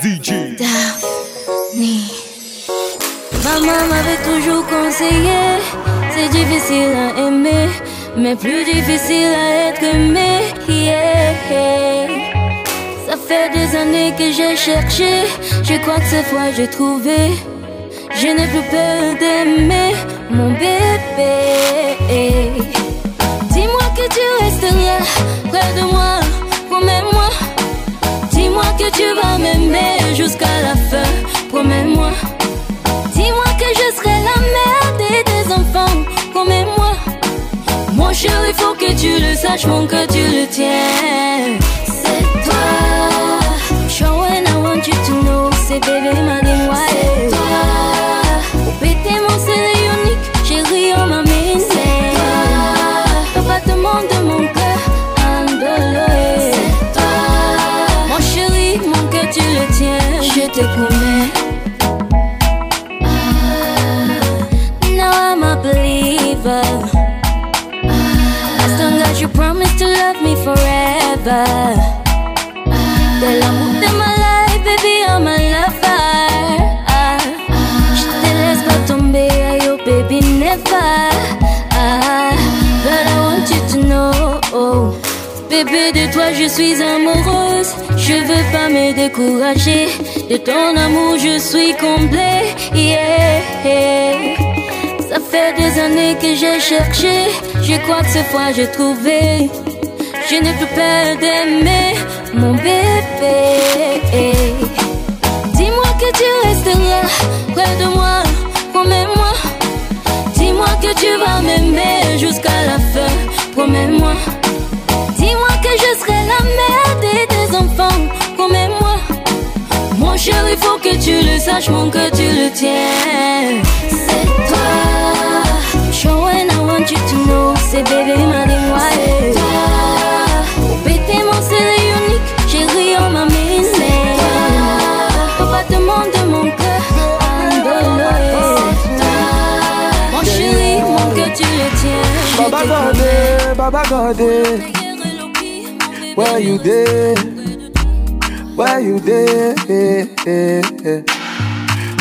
DJ. Daphne. Maman m'avait toujours conseillé, c'est difficile à aimer, mais plus difficile à être aimé. Ça fait des années que j'ai cherché, je crois que cette fois j'ai trouvé. Je n'ai plus peur d'aimer mon bébé. Dis-moi que tu resteras près de moi, promets-moi. Dis-moi que tu vas m'aimer jusqu'à la fin, promets-moi. Dis-moi que je serai la mère de tes enfants, promets-moi. Mon chéri, faut que tu le saches, mon que tu le tiens. C'est toi. I want you to know, c'est bébé m'a C'est toi. Te promets. Ah, now I'm a believer. As long as you promise to love me forever. De Bébé, de toi je suis amoureuse. Je veux pas me décourager. De ton amour, je suis comblée. Yeah. Ça fait des années que j'ai cherché. Je crois que cette fois j'ai trouvé. Je n'ai plus peur d'aimer mon bébé. Dis-moi que tu resteras près de moi. Promets-moi. Dis-moi que tu vas m'aimer jusqu'à la fin. Promets-moi. Je serai la mère de tes enfants. Promets-moi. Mon chéri, faut que tu le saches, mon que tu le tiens. C'est toi. Show and I want you to know. C'est bébé, m'a C'est toi. Péter mon c'est unique. Chéri, on m'a mis C'est toi. Appartement de mon cœur. C'est toi. Mon chéri, mon que tu le tiens. Baba te God, Baba God, promets. Where you there? Where you there?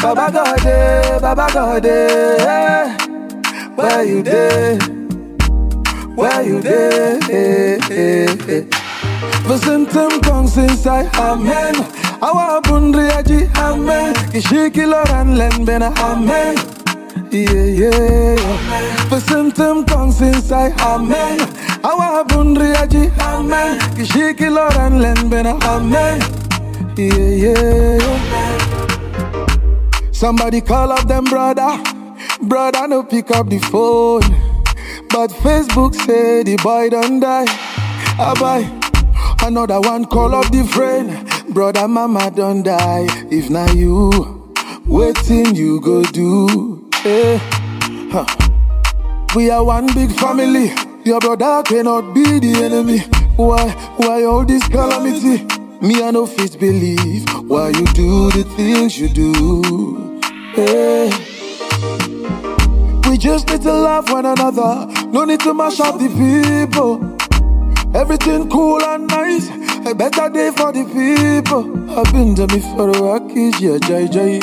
Baba God, Baba God, eh. where you there? Where you there? Vasentam kongs inside, amen. Awa bundri aji, amen. Kishiki loran len bena, amen. Yeah, yeah, yeah. Vasentam kongs inside, amen. Awa bundri aji, amen. Kishiki loran len bena, amen. Yeah, yeah. Somebody call up them brother. Brother no pick up the phone. But Facebook say the boy don't die. I buy another one call up the friend. Brother mama don't die. If not you, waiting you go do. Eh. Huh. We are one big family. Your brother cannot be the enemy. Why, why all this calamity? Me, I no fit believe why you do the things you do. Hey. We just need to love one another. No need to mash up the people. Everything cool and nice. A better day for the people. I've been to me for a wacky, yeah, jai jai,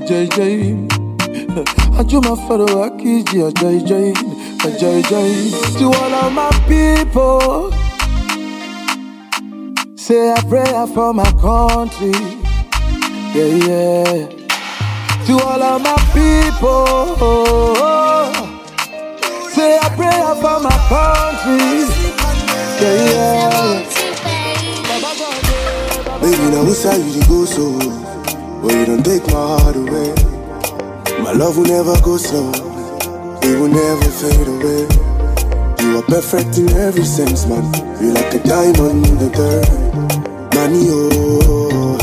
jai jai. I do my for a wacky, yeah, jai jai, a. To all of my people. Say a prayer for my country. Yeah, yeah. To all of my people. Oh, oh. Say a prayer for my country. Yeah, yeah. Baby, now who's how you go so? Well, you don't take my heart away. My love will never go slow. It will never fade away. You are perfect in every sense, man. You like a diamond in the dirt. Money, oh.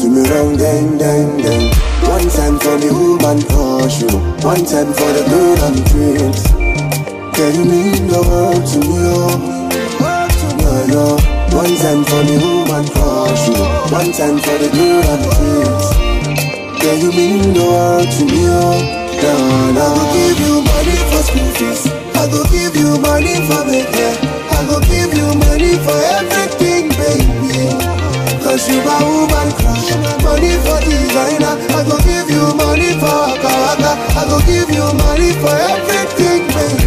Give me round, dang, dang, dang. One time for the woman crush, you. One time for the girl and twins. Can you mean the world to me, oh? No, no. Oh. One time for the woman crush, you. One time for the girl and twins. Can you mean the world to me, oh? No, no. I give you money for school fees. I go give you money for hair. I go give you money for everything, baby. Cause you my woman crush. Money for designer, I go give you money for Akawaka. I go give you money for everything, baby.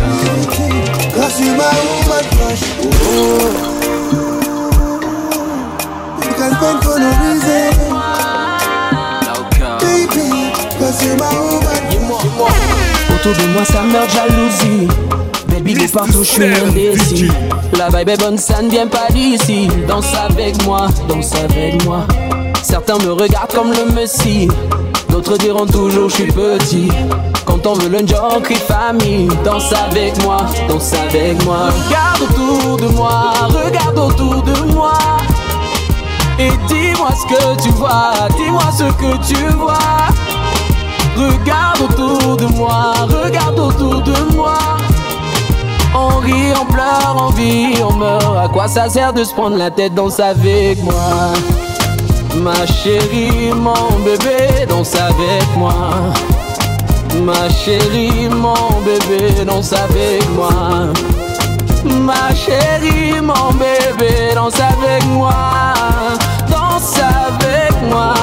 Cause you my woman crush. Oh. You can spend for no reason, Autour de moi ça meurt de jalousie. Baby de partout je suis indécis La vibe est bonne ça ne vient pas d'ici. Danse avec moi, danse avec moi. Certains me regardent comme le messie. D'autres diront toujours je suis petit. Quand on veut le on crie famille. Danse avec moi, danse avec moi. Regarde autour de moi, regarde autour de moi. Et dis-moi ce que tu vois, dis-moi ce que tu vois Regarde autour de moi, regarde autour de moi. On rit, on pleure, on vit, on meurt. À quoi ça sert de se prendre la tête, danse avec moi? Ma chérie, mon bébé, danse avec moi. Ma chérie, mon bébé, danse avec moi. Ma chérie, mon bébé, danse avec moi. Danse avec moi.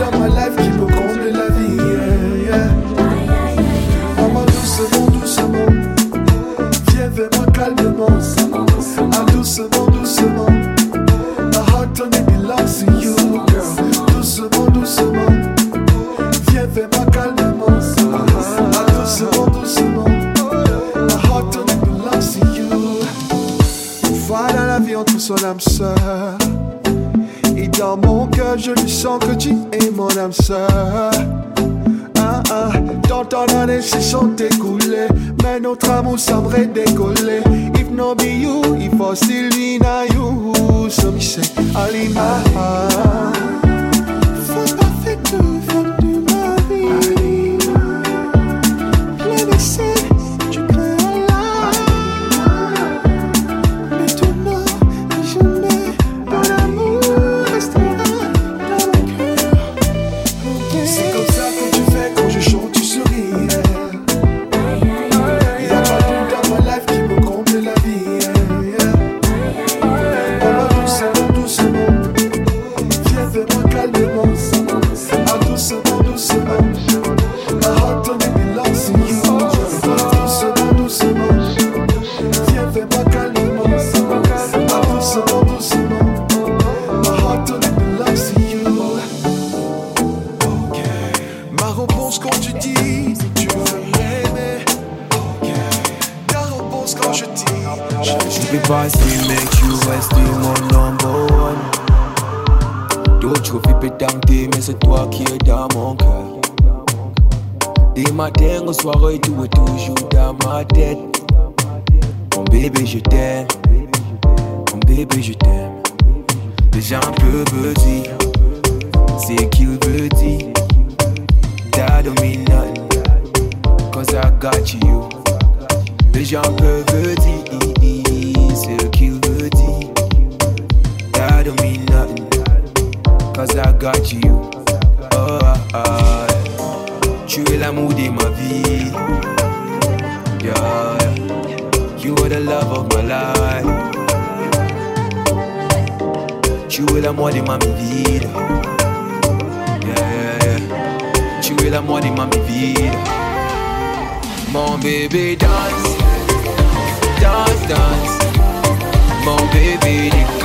Pas de dans ma life et tout est toujours dans ma tête bébé je t'aime. Mon bébé je t'aime. Déjà un peu petit. C'est qu'il veut dire That don't Cause I got you. Déjà un peu petit. C'est ce qu'il veut dire That don't Cause I got you. Oh ah. Tu es l'amour de ma vie. Yeah You are the love of my life. Tu es l'amour de ma vida. Yeah, yeah, yeah Tu es l'amour de ma vida. Mon bébé danse Danse, danse Mon bébé décalé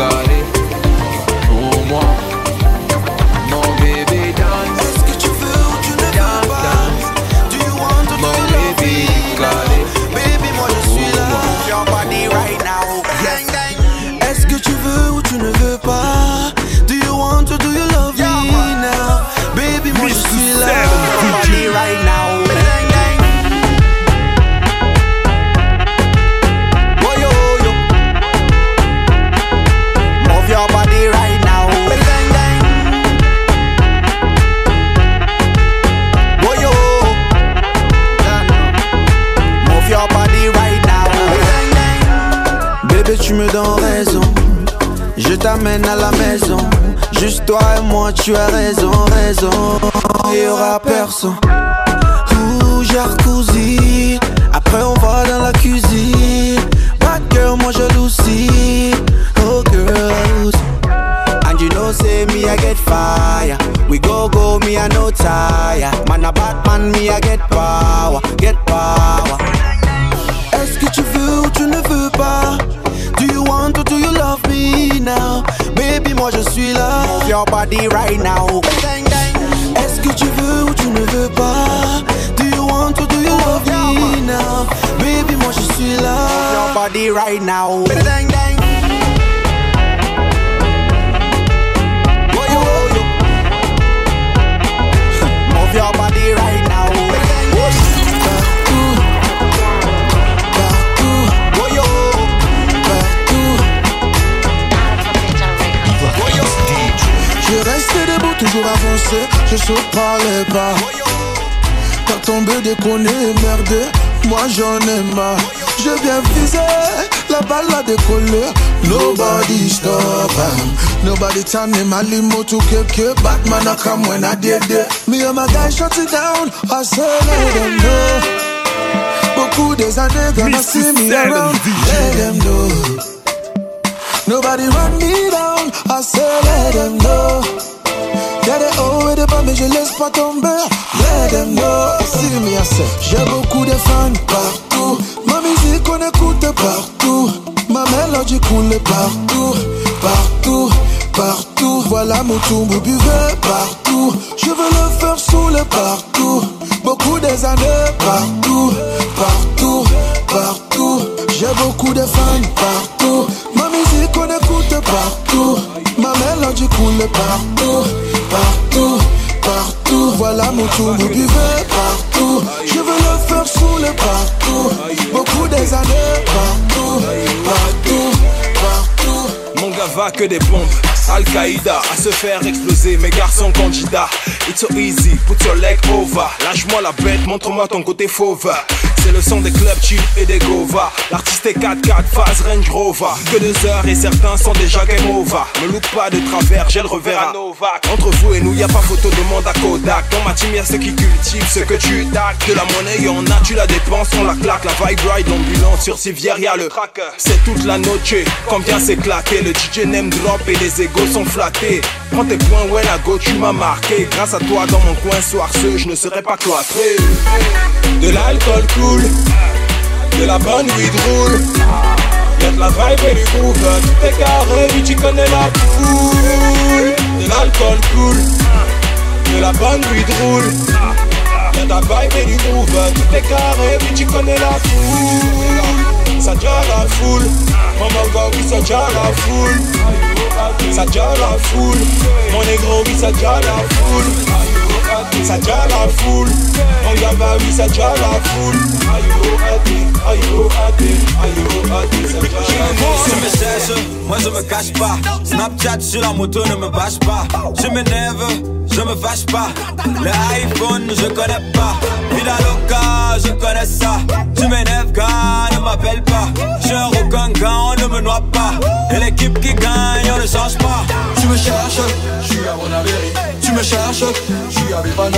Est-ce que tu veux ou tu ne veux pas? Do you want do you love me now? Baby, moi je suis là. Your body right now. Toujours avancé, je saute par les pas. T'as tombé, déconné, merdé, moi j'en ai marre. Je viens viser, la balle a décollé. Nobody stop am. Nobody turn in my limo to KK. Batman I come when I did it. Me and my guy shut it down, I say let them know. Beaucoup des années gonna see me around, let them know. Nobody run me down, I say let them know. Y'a des hauts et des bas, mais je laisse pas tomber. J'ai beaucoup de fans partout. Ma musique, on écoute partout. Ma mélodie coule partout. Partout, partout. Voilà mon tour, buvez partout. Je veux le faire sous le partout. Beaucoup des années partout. Partout, partout. J'ai beaucoup de fans partout. Ma musique, on écoute partout. Ma mélodie coule partout, Buvez partout. Je veux le faire sous le partout. Beaucoup des années partout, partout, partout. Mon gars va que des bombes. Al-Qaïda à se faire exploser. Mes garçons candidats. It's so easy, put your leg over. Lâche-moi la bête, montre-moi ton côté fauve. C'est le son des clubs chill et des gova. L'artiste est 4-4 phase Range Rover. Que deux heures et certains sont déjà game over. Me loupe pas de travers, j'ai le revers à Novak. Entre vous et nous, y a pas photo, demande à Kodak. Dans ma team, ceux qui cultivent ce que tu tac. De la monnaie, y'en a, tu la dépenses, on la claque. La vibe ride, l'ambulance sur civière, y'a le track. C'est toute la noche, combien c'est claqué. Le DJ name drop et les égos sont flattés. Prends tes points, ouais, la go, tu m'as marqué. Toi, dans mon coin, soir ce, je ne serai pas cloîtré. De l'alcool cool, de la bonne weed roule. Y'a de la vibe et du groove, tout est carré, tu connais la foule. De l'alcool cool, de la bonne weed roule. Y'a de la vibe et du groove, tout est carré, tu connais la foule. Ça déjà la foule, gars, oui, ça déjà la foule. Ça déjà la foule, mon négro, oui, ça déjà la foule. Ça déjà la foule, mon gars, bah oui, ça déjà la foule. Aïe, oh. Tu me cherches, moi je me cache pas. Snapchat sur la moto ne me bâche pas. Je m'énerve, je me fâche pas. Le iPhone, je connais pas. Vida loca, je connais ça. Tu m'énerves, gars, ne m'appelle pas. Je gars, on ne me noie pas. Et l'équipe qui gagne, on ne change pas. Tu me cherches, je suis à Bonaveri. Tu me cherches, je suis à Bipanas.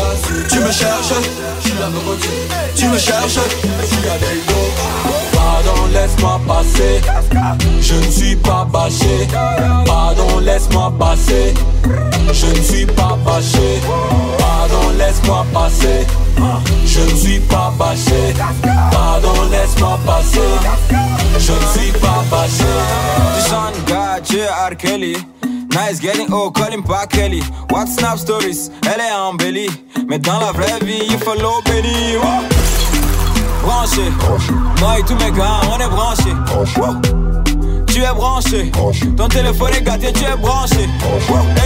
Tu me cherches, je suis à Nogoti. Tu me cherches, je suis à. Pardon, laisse-moi passer. Je ne suis pas bâché. Pardon, laisse-moi passer. Je ne suis pas bâché. Pardon, laisse-moi passer. Je ne suis pas bâché. Pardon, laisse-moi passer. Je ne suis pas bâché. The son got you R. Kelly. Nice getting oh, call him pas Kelly. What snap stories? Elle est embellie. Mais dans la vraie vie, il faut. Wow. Branché. Moi et tous mes gars, on est branchés. Tu es branché. Ton téléphone est gâté, tu es branché.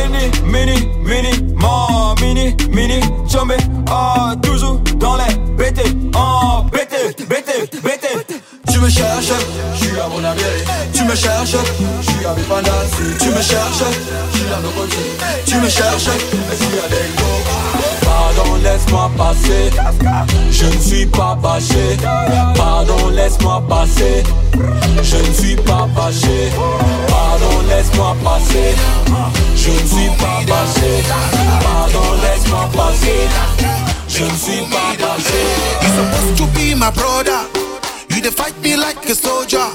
Eni, mini, mini, mon mini, mini, chomé. Oh, toujours dans les BT. Oh, BT, BT, BT. Tu me cherches, je suis à Bonaveri. Tu me cherches, je suis à Bipanas. Tu me cherches, je suis à Nogoti. Tu me cherches, je suis à Delgo. Pardon, laisse-moi passer. Je ne suis pas bâché. Pardon, laisse-moi passer. Je ne suis pas bâché. Pardon, laisse-moi passer. Je ne suis pas bâché. Pardon, laisse-moi passer. Je ne suis pas bâché. You're supposed to be my brother. You the fight me like a soldier.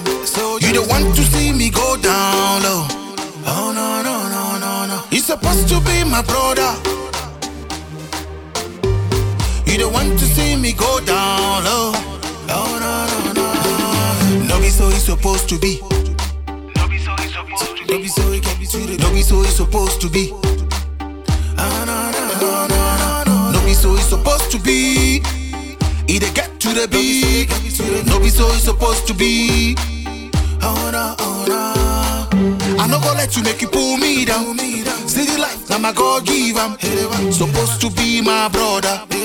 You the want to see me go down low. Oh no no no no no. You supposed to be my brother. You the want to see me go down low. Oh no no no. No be so it's supposed to be. No be so it's supposed to be. No be so it can be treated. No be so it's supposed to be. Ah, no, no, no, no, no, no. No be so it's supposed to be. Either get to the beat. No be so it's supposed to be. Oh no, oh no. I no go let you make you pull me down. City life, now my God give am. Supposed to be my brother.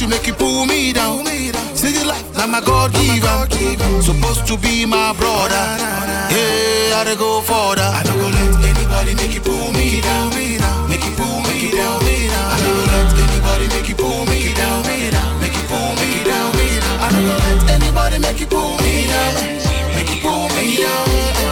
You make you pull me down. City life, now my God give am. Supposed to be my brother. Yeah, I go for that. I go let anybody make you pull me down. Make you pull me down. I no go let anybody make you pull me down. Make you pull me down. I no go let anybody make you pull me down. Make you pull me down.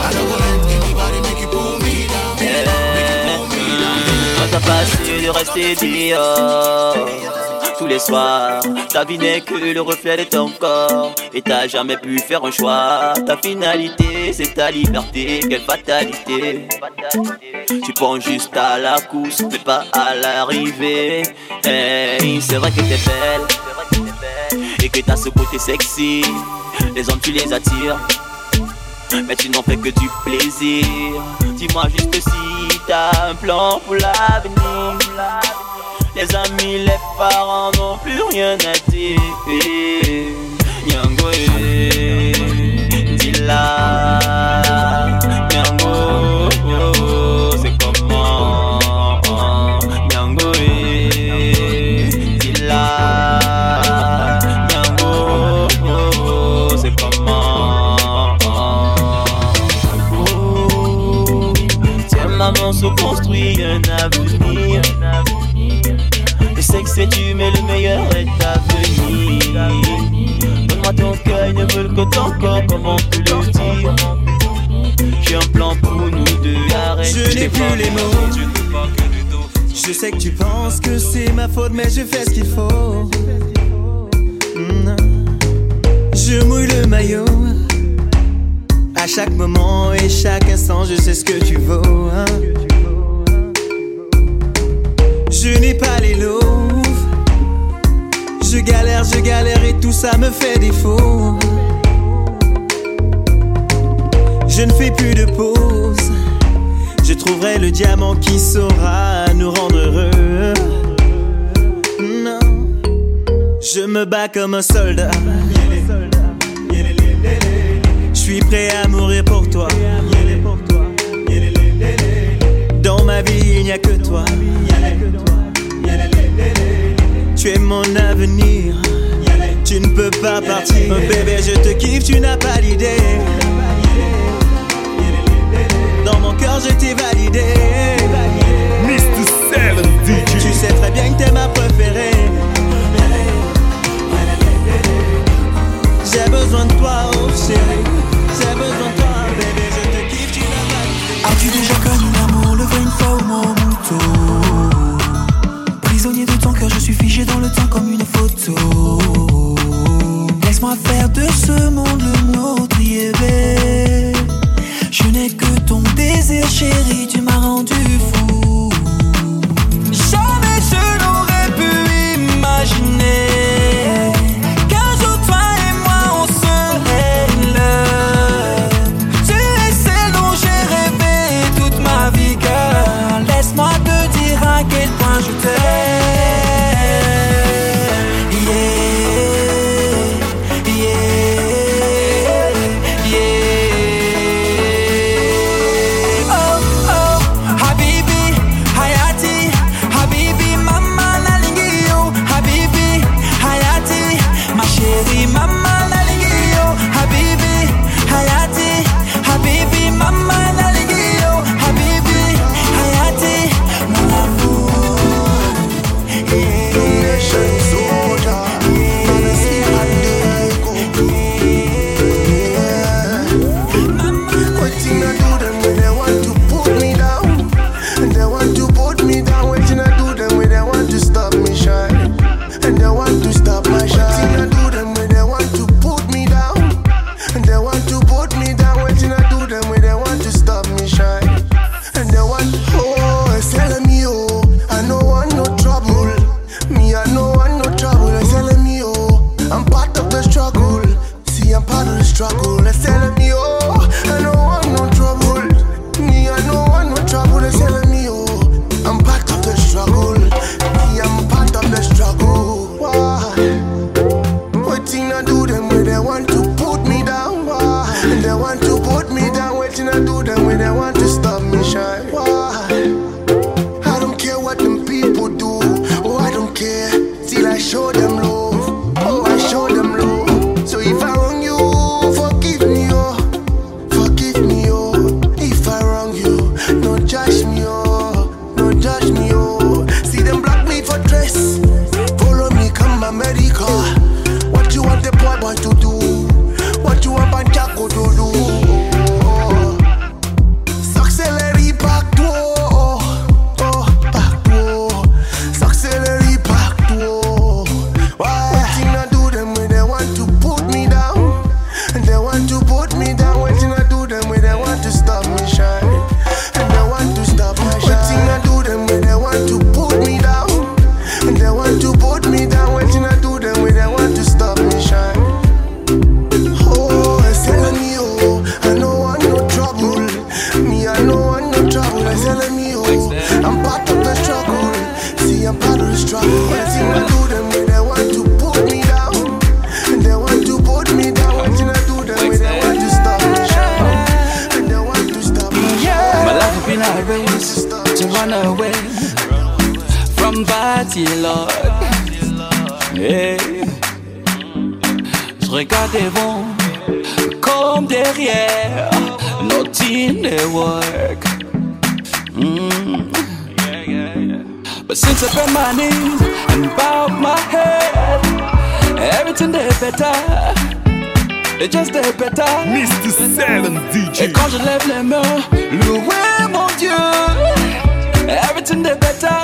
I no go let anybody make you pull me down. Make you pull me down. Quand t'as passé de rester dehors tous les soirs, ta vie n'est que le reflet de ton corps et t'as jamais pu faire un choix. Ta finalité, c'est ta liberté, quelle fatalité. Tu penses juste à la course, mais pas à l'arrivée. Hey, c'est vrai que t'es belle et que t'as ce côté sexy. Les hommes, tu les attires. Mais tu n'en fais que du plaisir. Dis-moi juste si t'as un plan pour l'avenir. Les amis, les parents n'ont plus rien à dire. Je sais que tu penses que c'est ma faute, mais je fais ce qu'il faut. Je mouille le maillot. À chaque moment et chaque instant, je sais ce que tu vaux. hein. Je n'ai pas les louves. Je galère, je galère et tout ça me fait défaut. Je ne fais plus de pause. Je trouverai le diamant qui saura nous rendre heureux. Non, je me bats comme un soldat. Je suis prêt à mourir pour toi. Dans ma vie, il n'y a que toi. Tu es mon avenir. Tu ne peux pas partir. Bébé, je te kiffe, tu n'as pas l'idée. Cœur, je t'ai validé. Mr. Seven DJ. Tu sais très bien que t'es ma préférée. J'ai besoin de toi, oh chérie. J'ai besoin de toi, bébé. Je te kiffe, tu l'idée. As-tu déjà connu l'amour, le vrai une fois mon mouton? Prisonnier de ton cœur, je suis figé dans le temps comme une photo Laisse-moi faire de ce monde le nôtre, yeah. Je n'ai que ton désir, No Since I bend my knees and bowed my head, everything they better. It just they better. Mr. Seven DJ. Et quand je lève and mains, louez mon Dieu. Everything they better.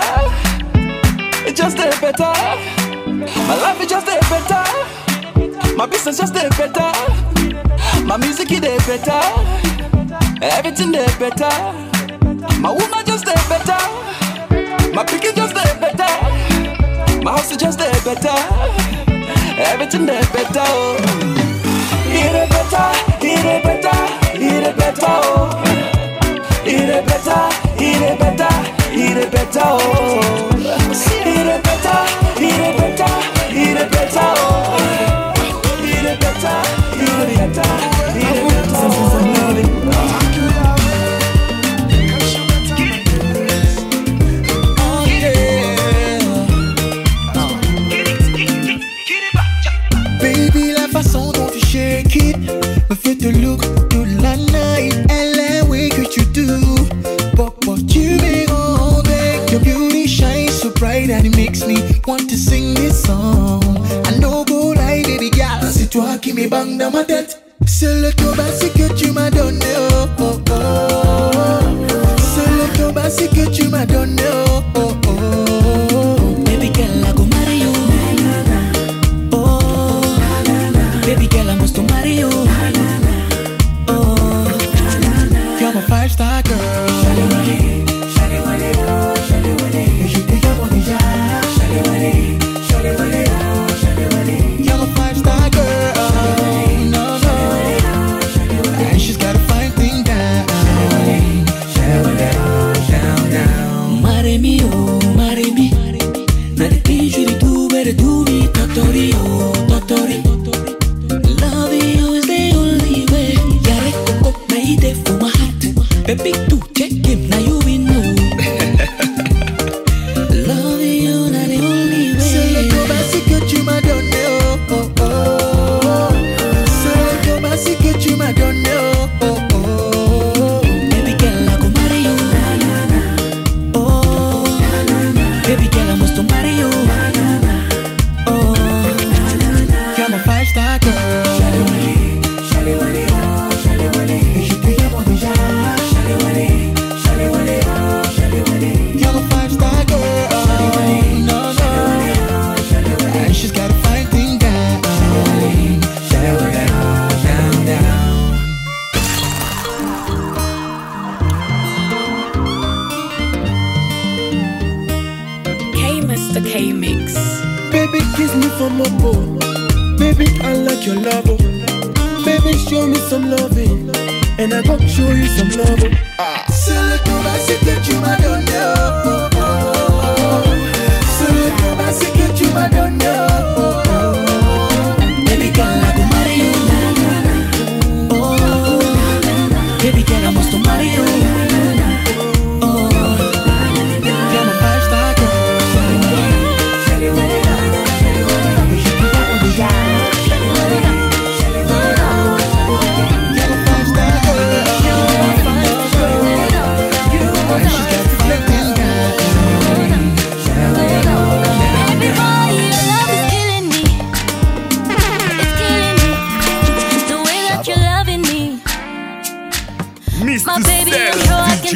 It just they better. My life is just they better. My business just they better. My music is they better. Everything they better. My woman just they better. My picket just there better. My house is just there better. Everything there better. Oh. It is better, it is better, it is better. Oh. It is better, it is better, it is better. Oh. It is better, it is better. des dans ma tête. C'est le tobassi que tu m'as donné, oh oh oh. C'est le tobassi que tu m'as donné.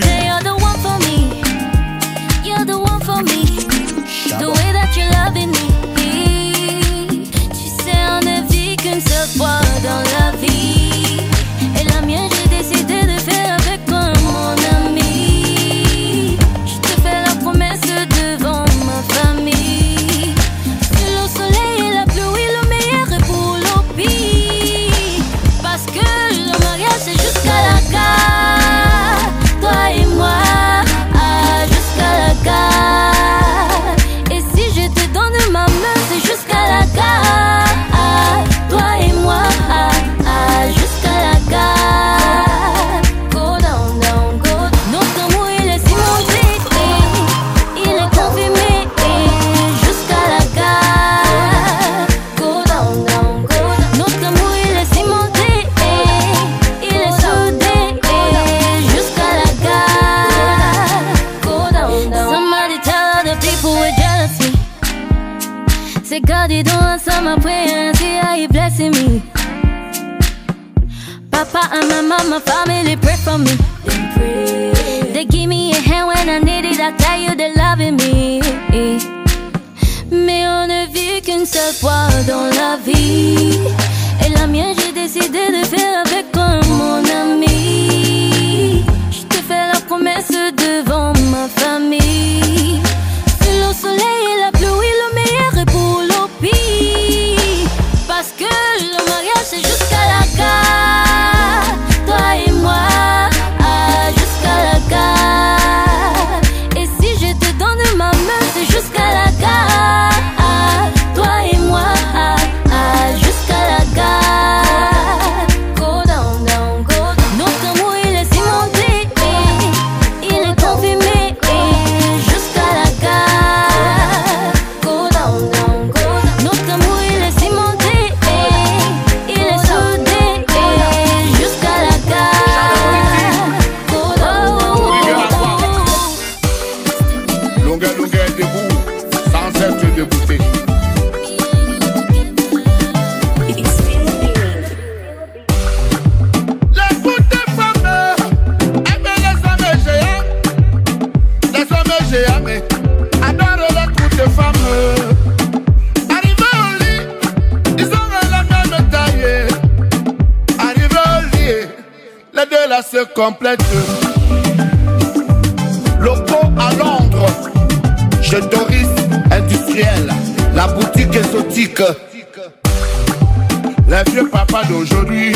you. and my mama, family pray for me. They give me a hand when I need it. I tell you they loving me. Mais on ne vit qu'une seule fois dans la vie. se complète. Locaux à Londres, chez Doris Industriel, la boutique exotique. Les vieux papas d'aujourd'hui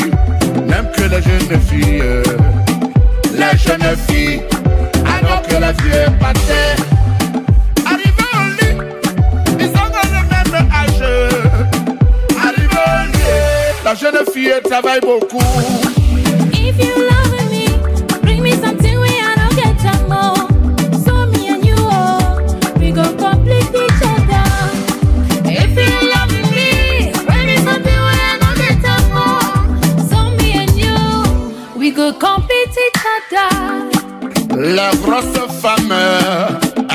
n'aiment que les jeunes filles. Les jeunes filles, alors que les vieux pataient. arrivent au lit, ils ont le même âge. Arrivés au lit, la jeune fille travaille beaucoup. Les grosses femmes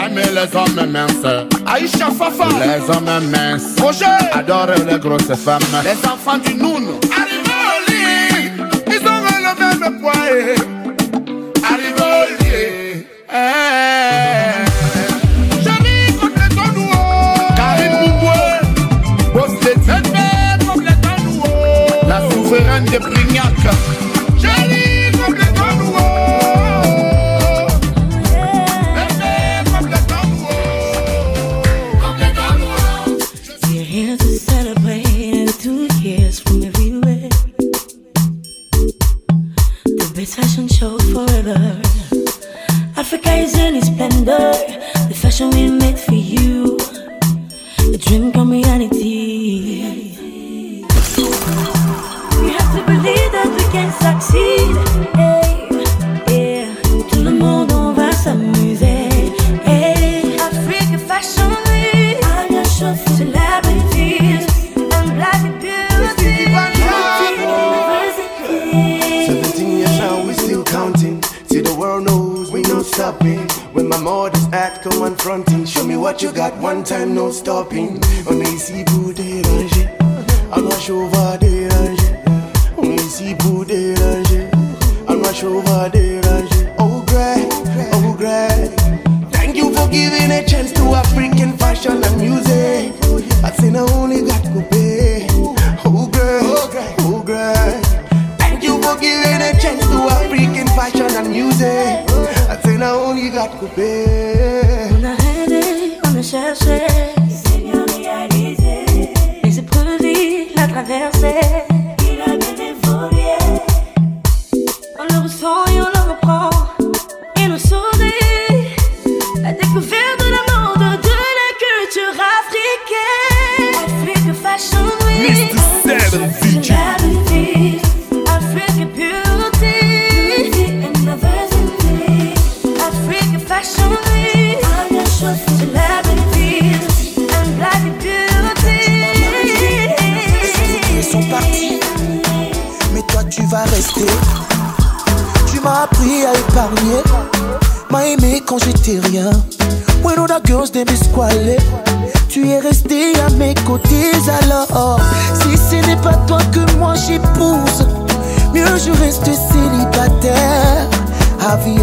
aiment les hommes minces. Aïcha Fafa. Les hommes minces. Roger. Adorent les grosses femmes. Les enfants du Noun. Arrivez au lit. Ils ont relevé le poids. Arrivez au lit. Eh. Hey. La souveraine de Prignac. Jolie I think I only got. On a rêvé, on a cherché. Les épreuves, la traversée. Tu m'as appris à épargner. M'a aimé quand j'étais rien. When all the girls they miss. Tu es resté à mes côtés alors. Si ce n'est pas toi que moi j'épouse, mieux je reste célibataire. Javier.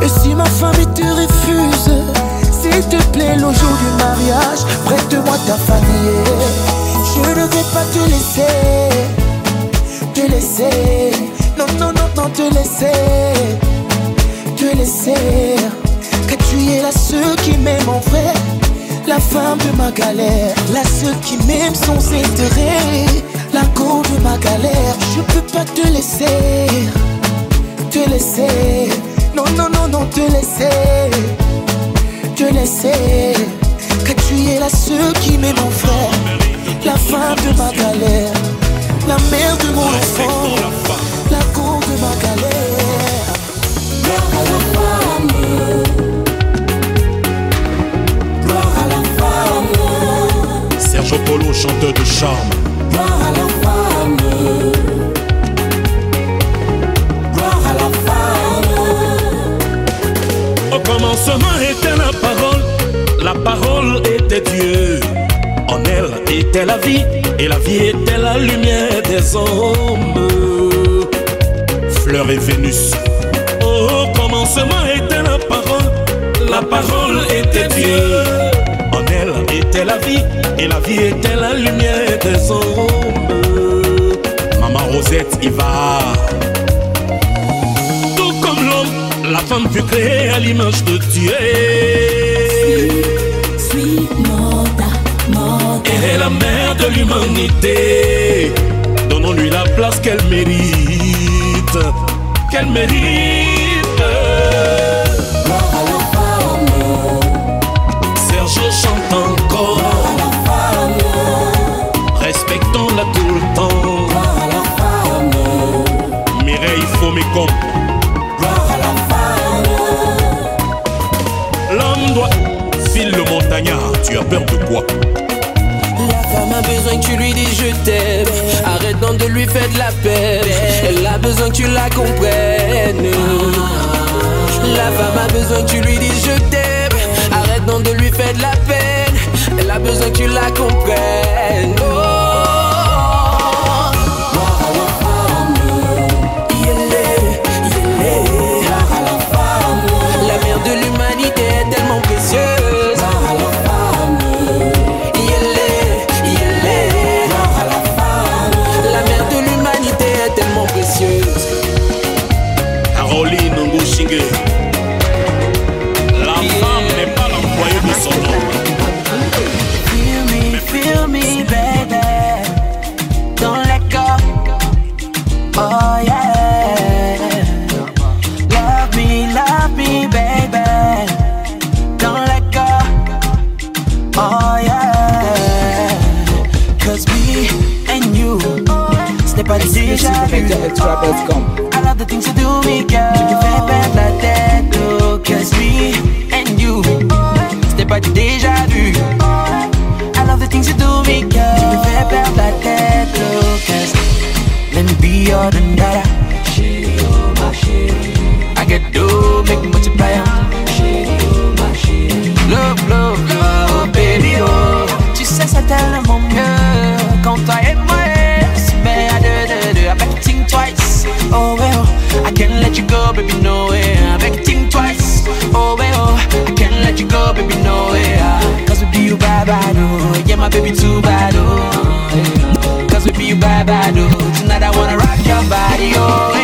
Et si ma famille te refuse, s'il te plaît, le jour du mariage, prête-moi ta famille. Je ne vais pas te laisser, te laisser. Non, non, non, non, te laisser, te laisser. Que tu es la seule qui m'aime en vrai, la femme de ma galère, la seule qui m'aime sans intérêt, la cause de ma galère. Je peux pas te laisser, te laisser. Non, non, non, non, te laisser, te laisser. Que tu es la seule qui m'aime mon frère, la femme de ma galère, la mère de mon enfant, la cause de ma galère. Gloire à la femme, gloire à la femme, Sergio Polo, chanteur de charme. gloire à la femme, gloire à la femme. Au commencement était la parole, la parole était Dieu. En elle était la vie, et la vie était la lumière des hommes. Fleur et Vénus. Au commencement était la parole, la parole était Dieu. En elle était la vie, et la vie était la lumière des hommes. Maman Rosette y va. Tout comme l'homme, la femme fut créée à l'image de Dieu. Donnons-lui la place qu'elle mérite. Qu'elle mérite. Sergio chante encore. Respectons-la tout le temps. Mireille Fomicom. L'homme doit. Phil le montagnard, tu as peur de quoi? Besoin que tu lui dises je t'aime. Arrête donc de lui faire de la peine. Elle a besoin que tu la comprennes. La femme a besoin que tu lui dises je t'aime. Arrête donc de lui faire de la peine. Elle a besoin que tu la comprennes. Oh. Déjà vu. I love the things you do me, girl. Tu me fais perdre la tête, oh. Cause me and you, ce n'est pas du déjà vu. I love the things you do me, girl. Tu me fais perdre la tête, oh. Cause let me be your dandara. My baby, too bad, oh. Cause be you bye bye, no. Tonight I wanna rock your body, oh,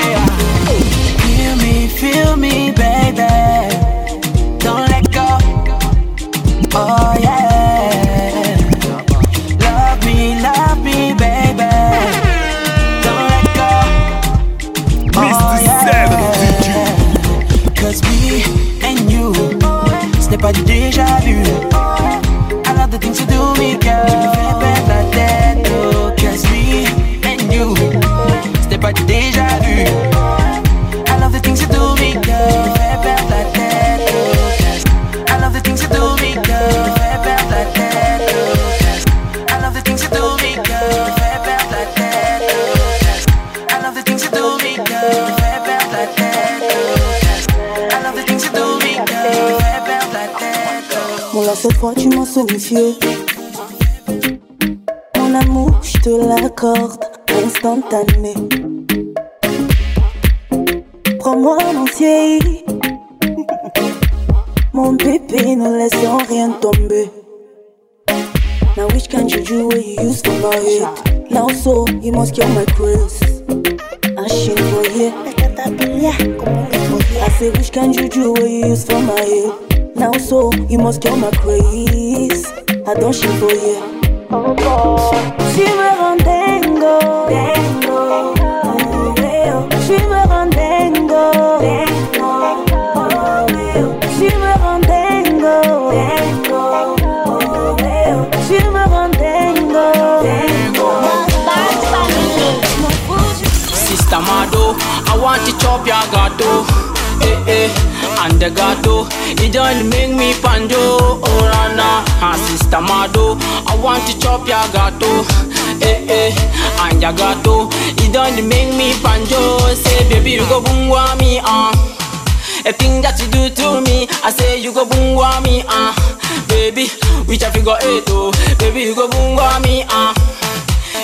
you. Your gato. Eh eh, and the gato, it don't make me panjo. Oh rana, ah Sister Mado, I want to chop your gato. Eh eh, and your gato, it don't make me panjo. Say baby, you go bungwa me ah. A thing that you do to me, I say you go bungwa me ah. Baby, which I figure eight oh, baby you go bungwa me ah.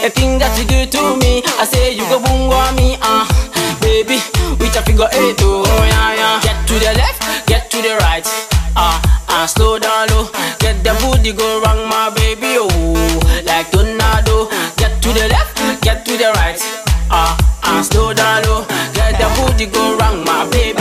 A thing that you do to me, I say you go bungwa me ah. Baby, I figure eight oh, oh yeah yeah. Get to the left, get to the right, ah ah slow down low. Get the booty go wrong my baby oh, like tornado. Get to the left, get to the right, ah ah slow down low. Get the booty go wrong my baby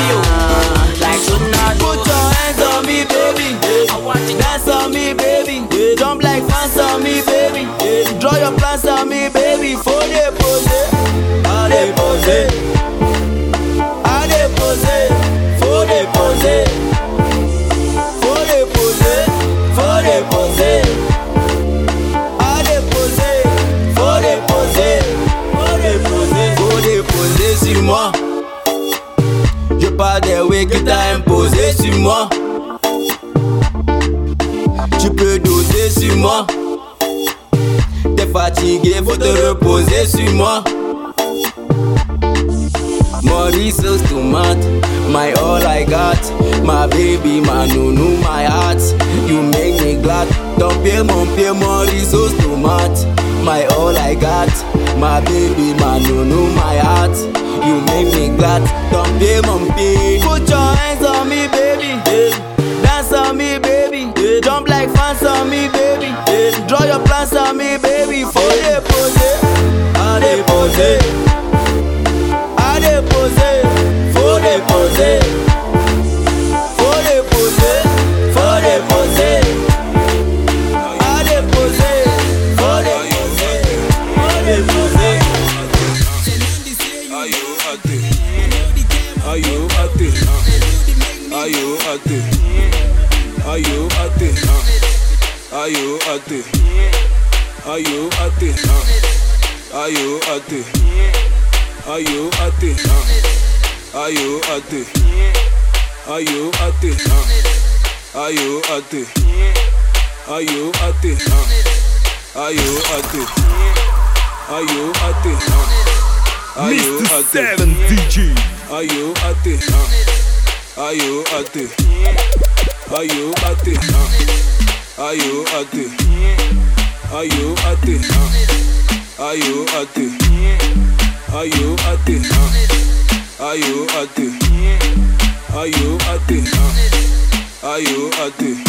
fatigué, faut te reposer sur moi. Maurice's tomat, my all I got. My baby, my nunu, my heart. You make me glad. Ton pied, mon pied, Maurice's tomat, my all I got. My baby, my nunu, my heart. You make me glad. Ton pied, mon pied. Put your hands on me, baby. Dance on me, baby. Jump like fans on me, baby. Draw your you at it? Uh? Are you at it? Are you at it? Uh? Are you at it? Are you at it? Uh? Are you at it? Are you at it? Uh? Are you at it? Are you at it? Uh? Are you at it? Seven Are you at it? Uh? Are you at it? Are you at it? Uh? Are you at it? Are you at it? Are you at it? Are you at it? Are you at it? Are you at it? Are you at it?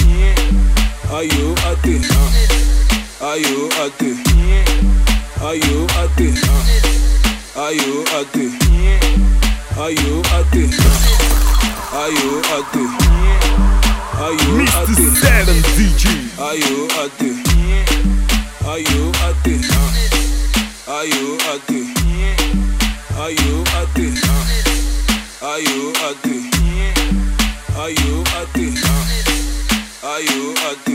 Are you at Mr. it? Seven DJ. Are you at it? Are you at it? Are you at it? Are you at it? Are you at it? Are you at it? Are you at